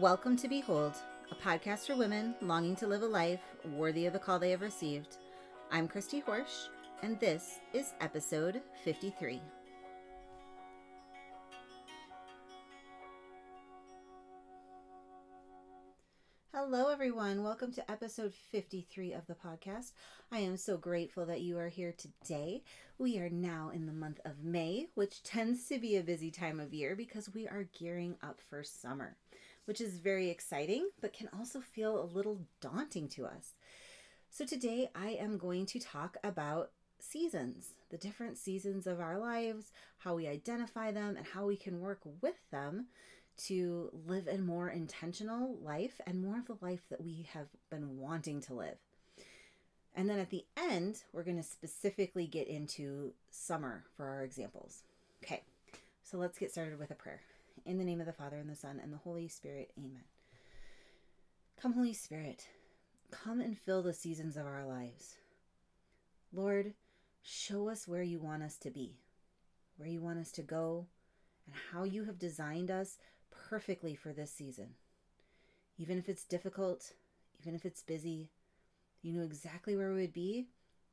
Welcome to Behold, a podcast for women longing to live a life worthy of the call they have received. I'm Christy Horsch, and this is episode 53. Hello, everyone. Welcome to episode 53 of the podcast. I am so grateful that you are here today. We are now in the month of May, which tends to be a busy time of year because we are gearing up for summer, which is very exciting, but can also feel a little daunting to us. So, today I am going to talk about seasons, the different seasons of our lives, how we identify them, and how we can work with them to live a more intentional life and more of the life that we have been wanting to live. And then at the end, we're going to specifically get into summer for our examples. Okay, so let's get started with a prayer. In the name of the Father, and the Son, and the Holy Spirit, amen. Come, Holy Spirit, come and fill the seasons of our lives. Lord, show us where you want us to be, where you want us to go, and how you have designed us perfectly for this season. Even if it's difficult, even if it's busy, you know exactly where we would be,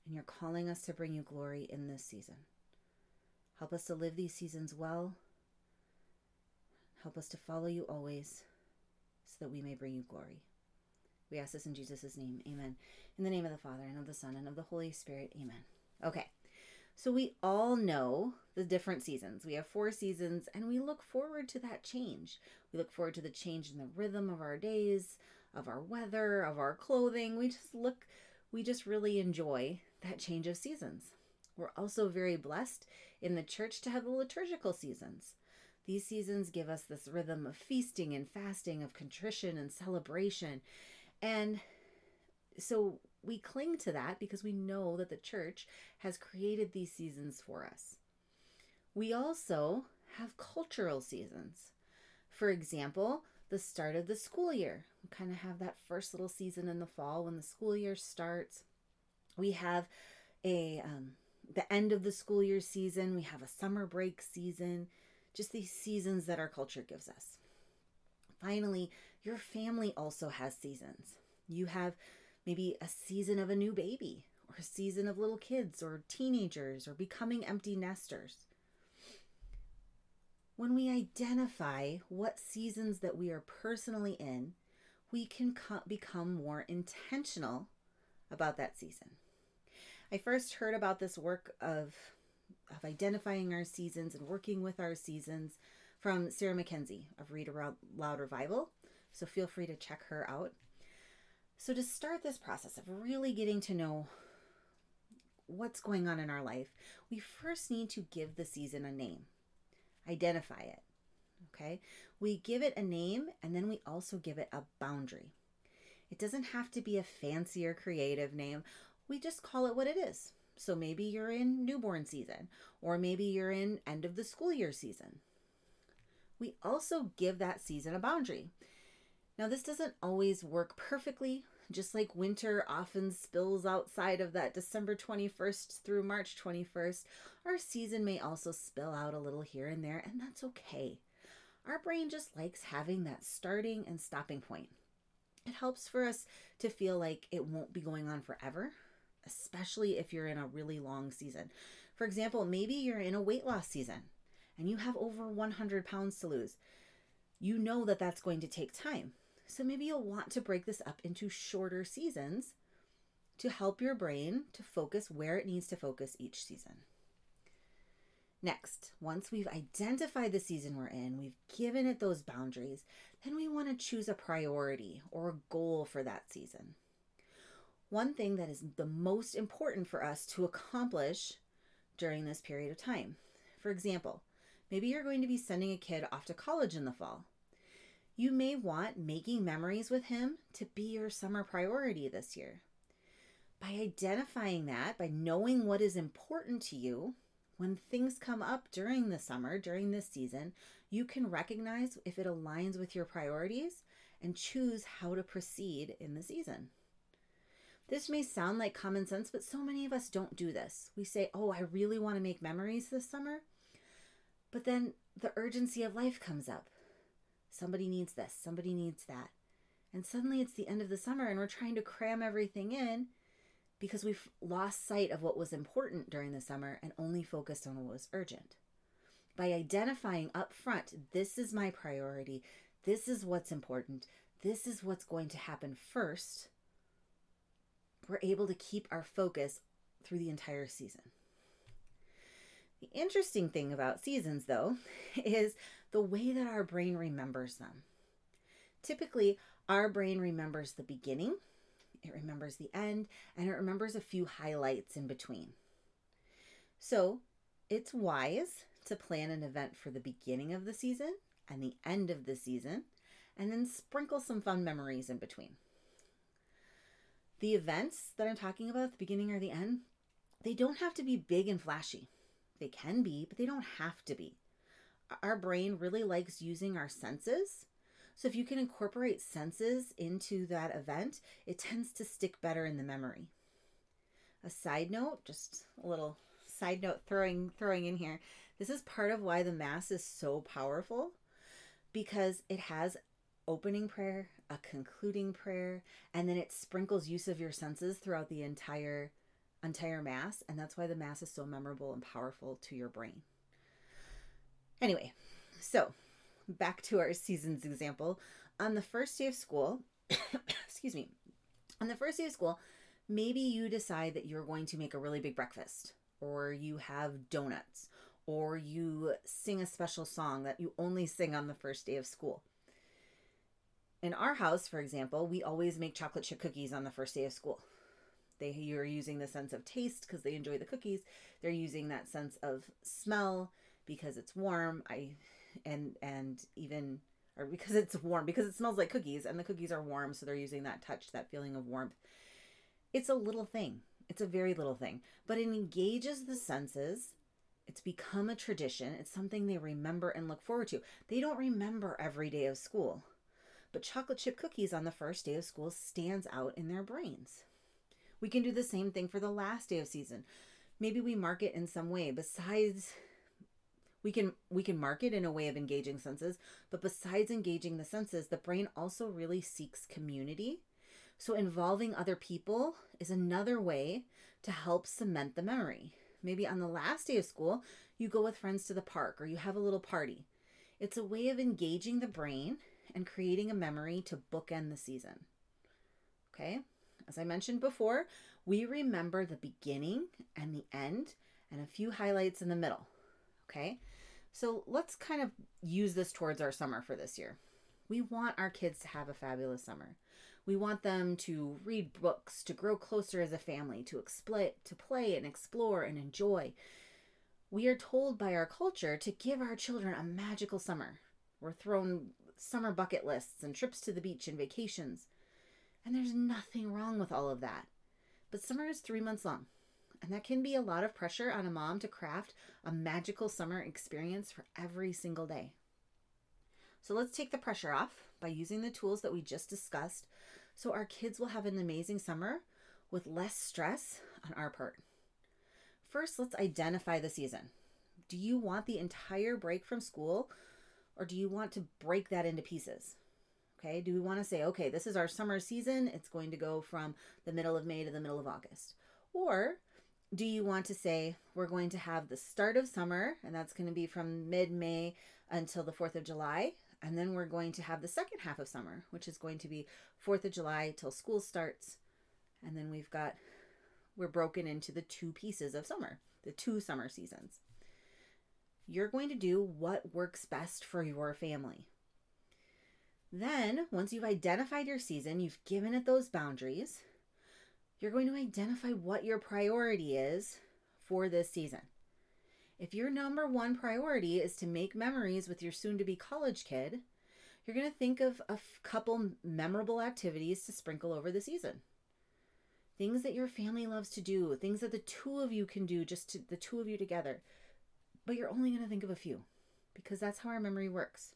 and you're calling us to bring you glory in this season. Help us to live these seasons well. Help us to follow you always so that we may bring you glory. We ask this in Jesus' name. Amen. In the name of the Father, and of the Son, and of the Holy Spirit. Amen. Okay. So we all know the different seasons. We have four seasons and we look forward to that change. We look forward to the change in the rhythm of our days, of our weather, of our clothing. We just look, we just really enjoy that change of seasons. We're also very blessed in the church to have the liturgical seasons. These seasons give us this rhythm of feasting and fasting, of contrition and celebration. And so we cling to that because we know that the church has created these seasons for us. We also have cultural seasons. For example, the start of the school year. We kind of have that first little season in the fall when the school year starts. We have a um, the end of the school year season. We have a summer break season. Just these seasons that our culture gives us. Finally, your family also has seasons. You have maybe a season of a new baby, or a season of little kids, or teenagers, or becoming empty nesters. When we identify what seasons that we are personally in, we can co- become more intentional about that season. I first heard about this work of of identifying our seasons and working with our seasons from Sarah Mackenzie of Read Aloud Revival. So feel free to check her out. So, to start this process of really getting to know what's going on in our life, we first need to give the season a name, identify it. Okay, we give it a name and then we also give it a boundary. It doesn't have to be a fancy or creative name, we just call it what it is. So maybe you're in newborn season, or maybe you're in end of the school year season. We also give that season a boundary. Now, this doesn't always work perfectly, just like winter often spills outside of that December 21st through March 21st. Our season may also spill out a little here and there, and that's okay. Our brain just likes having that starting and stopping point. It helps for us to feel like it won't be going on forever, especially if you're in a really long season. For example, maybe you're in a weight loss season and you have over 100 pounds to lose. You know that that's going to take time. So maybe you'll want to break this up into shorter seasons to help your brain to focus where it needs to focus each season. Next, once we've identified the season we're in, we've given it those boundaries, then we want to choose a priority or a goal for that season. One thing that is the most important for us to accomplish during this period of time. For example, maybe you're going to be sending a kid off to college in the fall. You may want making memories with him to be your summer priority this year. By identifying that, by knowing what is important to you, when things come up during the summer, during this season, you can recognize if it aligns with your priorities and choose how to proceed in the season. This may sound like common sense, but so many of us don't do this. We say, Oh, I really want to make memories this summer. But then the urgency of life comes up Somebody needs this, somebody needs that. And suddenly it's the end of the summer and we're trying to cram everything in because we've lost sight of what was important during the summer and only focused on what was urgent. By identifying up front, this is my priority, this is what's important, this is what's going to happen first, we're able to keep our focus through the entire season. The interesting thing about seasons, though, is the way that our brain remembers them. Typically, our brain remembers the beginning, it remembers the end, and it remembers a few highlights in between. So, it's wise to plan an event for the beginning of the season and the end of the season, and then sprinkle some fun memories in between. The events that I'm talking about the beginning or the end, they don't have to be big and flashy. They can be, but they don't have to be. Our brain really likes using our senses. So if you can incorporate senses into that event, it tends to stick better in the memory. A side note, just a little side note throwing throwing in here. This is part of why the mass is so powerful because it has opening prayer, a concluding prayer, and then it sprinkles use of your senses throughout the entire entire mass, and that's why the mass is so memorable and powerful to your brain. Anyway, so back to our seasons example. On the first day of school, excuse me, on the first day of school, maybe you decide that you're going to make a really big breakfast, or you have donuts, or you sing a special song that you only sing on the first day of school. In our house, for example, we always make chocolate chip cookies on the first day of school. They you're using the sense of taste because they enjoy the cookies. They're using that sense of smell because it's warm. I and and even or because it's warm because it smells like cookies and the cookies are warm so they're using that touch that feeling of warmth. It's a little thing. It's a very little thing. But it engages the senses. It's become a tradition. It's something they remember and look forward to. They don't remember every day of school but chocolate chip cookies on the first day of school stands out in their brains we can do the same thing for the last day of season. Maybe we mark it in some way besides we can we can mark it in a way of engaging senses, but besides engaging the senses, the brain also really seeks community. So involving other people is another way to help cement the memory. Maybe on the last day of school, you go with friends to the park or you have a little party. It's a way of engaging the brain and creating a memory to bookend the season. Okay? As I mentioned before, we remember the beginning and the end and a few highlights in the middle. Okay, so let's kind of use this towards our summer for this year. We want our kids to have a fabulous summer. We want them to read books, to grow closer as a family, to explore, to play and explore and enjoy. We are told by our culture to give our children a magical summer. We're thrown summer bucket lists and trips to the beach and vacations. And there's nothing wrong with all of that. But summer is three months long, and that can be a lot of pressure on a mom to craft a magical summer experience for every single day. So let's take the pressure off by using the tools that we just discussed so our kids will have an amazing summer with less stress on our part. First, let's identify the season. Do you want the entire break from school or do you want to break that into pieces? Okay, do we want to say, okay, this is our summer season, it's going to go from the middle of May to the middle of August? Or do you want to say, we're going to have the start of summer, and that's going to be from mid May until the 4th of July, and then we're going to have the second half of summer, which is going to be 4th of July till school starts, and then we've got, we're broken into the two pieces of summer, the two summer seasons. You're going to do what works best for your family. Then, once you've identified your season, you've given it those boundaries, you're going to identify what your priority is for this season. If your number one priority is to make memories with your soon to be college kid, you're going to think of a couple memorable activities to sprinkle over the season. Things that your family loves to do, things that the two of you can do, just to, the two of you together. But you're only going to think of a few because that's how our memory works.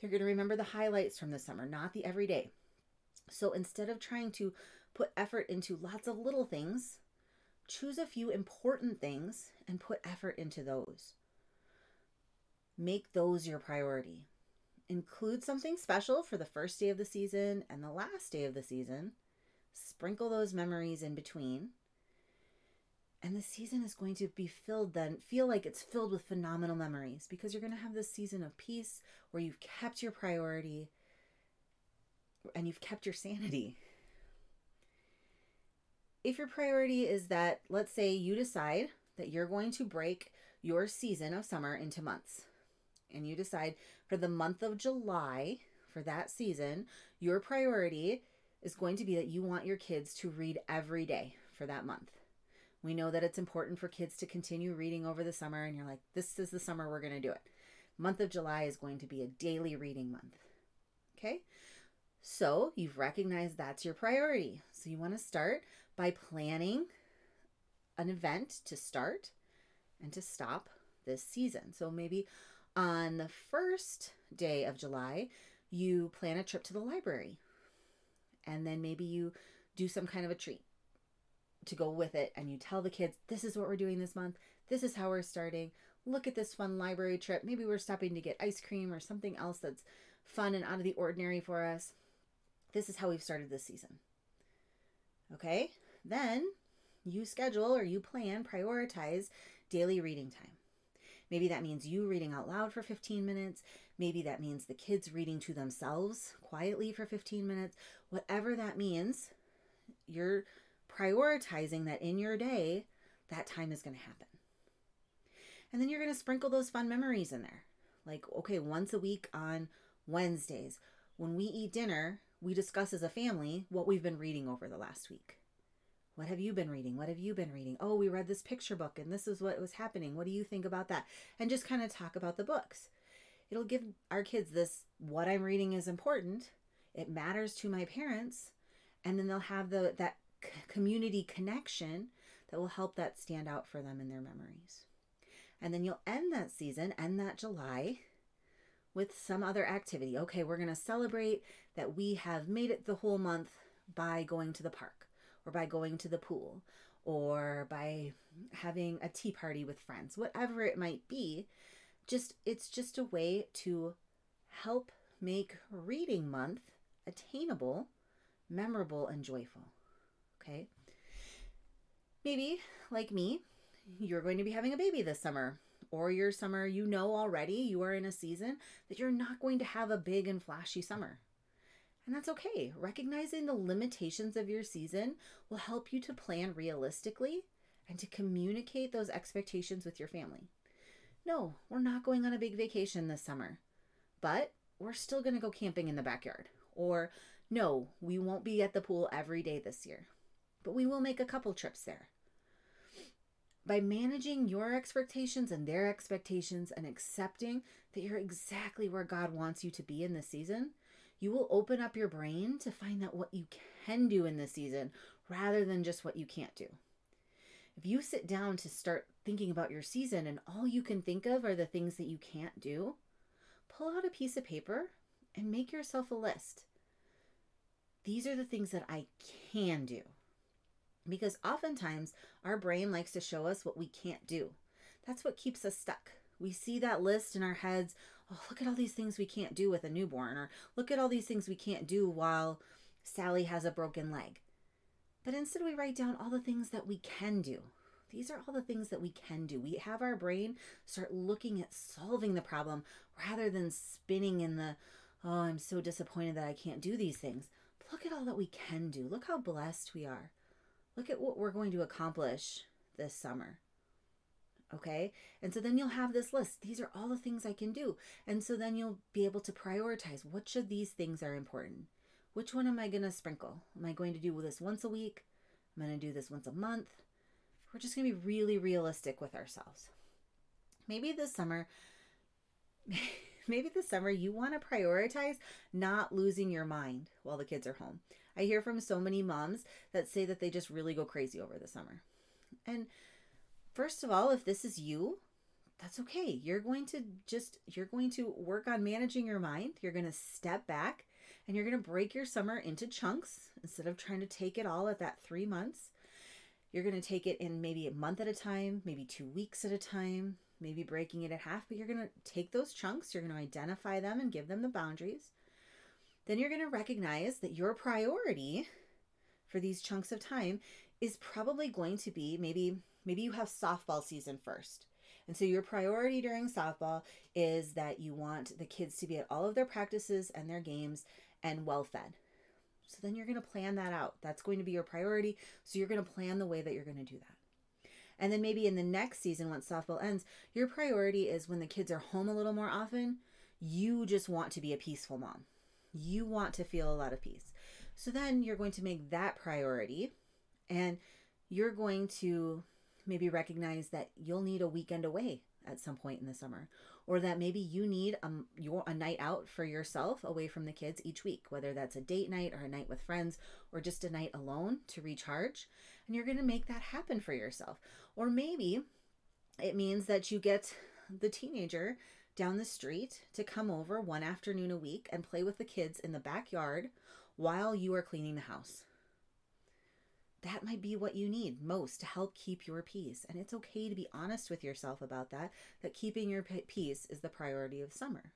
They're going to remember the highlights from the summer, not the everyday. So instead of trying to put effort into lots of little things, choose a few important things and put effort into those. Make those your priority. include something special for the first day of the season and the last day of the season. Sprinkle those memories in between. And the season is going to be filled then, feel like it's filled with phenomenal memories because you're going to have this season of peace where you've kept your priority and you've kept your sanity. If your priority is that, let's say you decide that you're going to break your season of summer into months, and you decide for the month of July, for that season, your priority is going to be that you want your kids to read every day for that month. We know that it's important for kids to continue reading over the summer, and you're like, this is the summer we're going to do it. Month of July is going to be a daily reading month. Okay? So you've recognized that's your priority. So you want to start by planning an event to start and to stop this season. So maybe on the first day of July, you plan a trip to the library. And then maybe you do some kind of a treat to go with it and you tell the kids, this is what we're doing this month. This is how we're starting. Look at this fun library trip. Maybe we're stopping to get ice cream or something else that's fun and out of the ordinary for us. This is how we've started this season. Okay? Then you schedule or you plan, prioritize daily reading time. Maybe that means you reading out loud for 15 minutes. Maybe that means the kids reading to themselves quietly for 15 minutes. Whatever that means, you're prioritizing that in your day, that time is going to happen. And then you're going to sprinkle those fun memories in there. Like, okay, once a week on Wednesdays, when we eat dinner, we discuss as a family what we've been reading over the last week. What have you been reading? What have you been reading? Oh, we read this picture book and this is what was happening. What do you think about that? And just kind of talk about the books. It'll give our kids this what I'm reading is important. It matters to my parents. And then they'll have the that community connection that will help that stand out for them in their memories. And then you'll end that season, end that July with some other activity. Okay, we're going to celebrate that we have made it the whole month by going to the park or by going to the pool or by having a tea party with friends, whatever it might be. Just it's just a way to help make reading month attainable, memorable and joyful. Okay? Maybe like me, you're going to be having a baby this summer or your summer, you know already you are in a season that you're not going to have a big and flashy summer. And that's okay. Recognizing the limitations of your season will help you to plan realistically and to communicate those expectations with your family. No, we're not going on a big vacation this summer, but we're still going to go camping in the backyard. Or, no, we won't be at the pool every day this year, but we will make a couple trips there. By managing your expectations and their expectations and accepting that you're exactly where God wants you to be in this season, you will open up your brain to find out what you can do in this season rather than just what you can't do. If you sit down to start thinking about your season and all you can think of are the things that you can't do, pull out a piece of paper and make yourself a list. These are the things that I can do. Because oftentimes our brain likes to show us what we can't do. That's what keeps us stuck. We see that list in our heads oh, look at all these things we can't do with a newborn, or look at all these things we can't do while Sally has a broken leg. But instead, we write down all the things that we can do. These are all the things that we can do. We have our brain start looking at solving the problem rather than spinning in the, oh, I'm so disappointed that I can't do these things. Look at all that we can do. Look how blessed we are. Look at what we're going to accomplish this summer. Okay. And so then you'll have this list. These are all the things I can do. And so then you'll be able to prioritize which of these things are important. Which one am I going to sprinkle? Am I going to do this once a week? I'm going to do this once a month. We're just going to be really realistic with ourselves. Maybe this summer, maybe this summer you want to prioritize not losing your mind while the kids are home. I hear from so many moms that say that they just really go crazy over the summer. And first of all, if this is you, that's okay. You're going to just you're going to work on managing your mind. You're going to step back and you're going to break your summer into chunks instead of trying to take it all at that 3 months. You're going to take it in maybe a month at a time, maybe 2 weeks at a time, maybe breaking it in half, but you're going to take those chunks, you're going to identify them and give them the boundaries. Then you're going to recognize that your priority for these chunks of time is probably going to be maybe maybe you have softball season first. And so your priority during softball is that you want the kids to be at all of their practices and their games and well fed. So then you're going to plan that out. That's going to be your priority. So you're going to plan the way that you're going to do that. And then maybe in the next season, once softball ends, your priority is when the kids are home a little more often, you just want to be a peaceful mom. You want to feel a lot of peace. So then you're going to make that priority and you're going to maybe recognize that you'll need a weekend away at some point in the summer or that maybe you need a, your, a night out for yourself away from the kids each week whether that's a date night or a night with friends or just a night alone to recharge and you're going to make that happen for yourself or maybe it means that you get the teenager down the street to come over one afternoon a week and play with the kids in the backyard while you are cleaning the house that might be what you need most to help keep your peace. And it's okay to be honest with yourself about that, that keeping your peace is the priority of summer.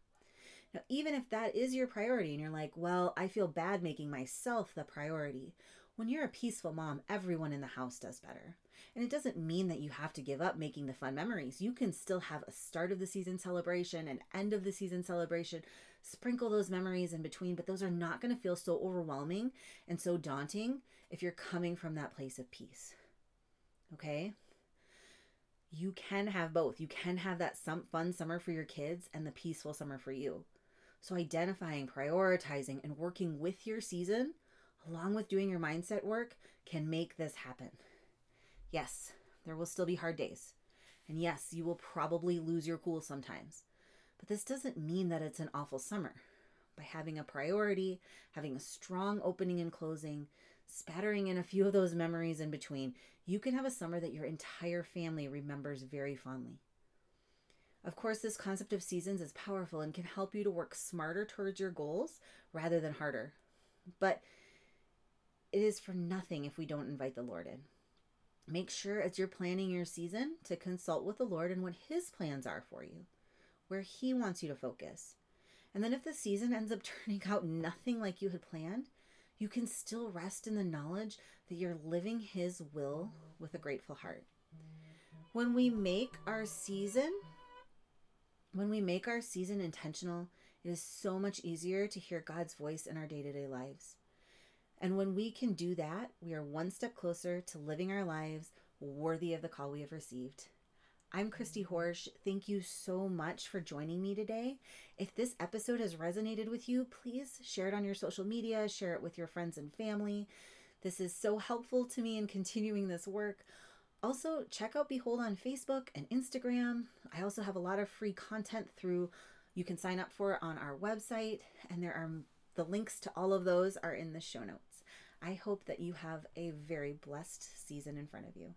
Now, even if that is your priority and you're like, well, I feel bad making myself the priority, when you're a peaceful mom, everyone in the house does better. And it doesn't mean that you have to give up making the fun memories. You can still have a start of the season celebration, an end of the season celebration, sprinkle those memories in between, but those are not going to feel so overwhelming and so daunting if you're coming from that place of peace. Okay? You can have both. You can have that some fun summer for your kids and the peaceful summer for you. So identifying, prioritizing and working with your season along with doing your mindset work can make this happen. Yes, there will still be hard days. And yes, you will probably lose your cool sometimes. But this doesn't mean that it's an awful summer. By having a priority, having a strong opening and closing, spattering in a few of those memories in between, you can have a summer that your entire family remembers very fondly. Of course, this concept of seasons is powerful and can help you to work smarter towards your goals rather than harder. But it is for nothing if we don't invite the Lord in. Make sure as you're planning your season to consult with the Lord and what His plans are for you where He wants you to focus. And then if the season ends up turning out nothing like you had planned, you can still rest in the knowledge that you're living His will with a grateful heart. When we make our season, when we make our season intentional, it is so much easier to hear God's voice in our day to day lives. And when we can do that, we are one step closer to living our lives worthy of the call we have received. I'm Christy mm-hmm. Horsch. Thank you so much for joining me today. If this episode has resonated with you, please share it on your social media, share it with your friends and family. This is so helpful to me in continuing this work. Also, check out Behold on Facebook and Instagram. I also have a lot of free content through you can sign up for on our website, and there are the links to all of those are in the show notes. I hope that you have a very blessed season in front of you.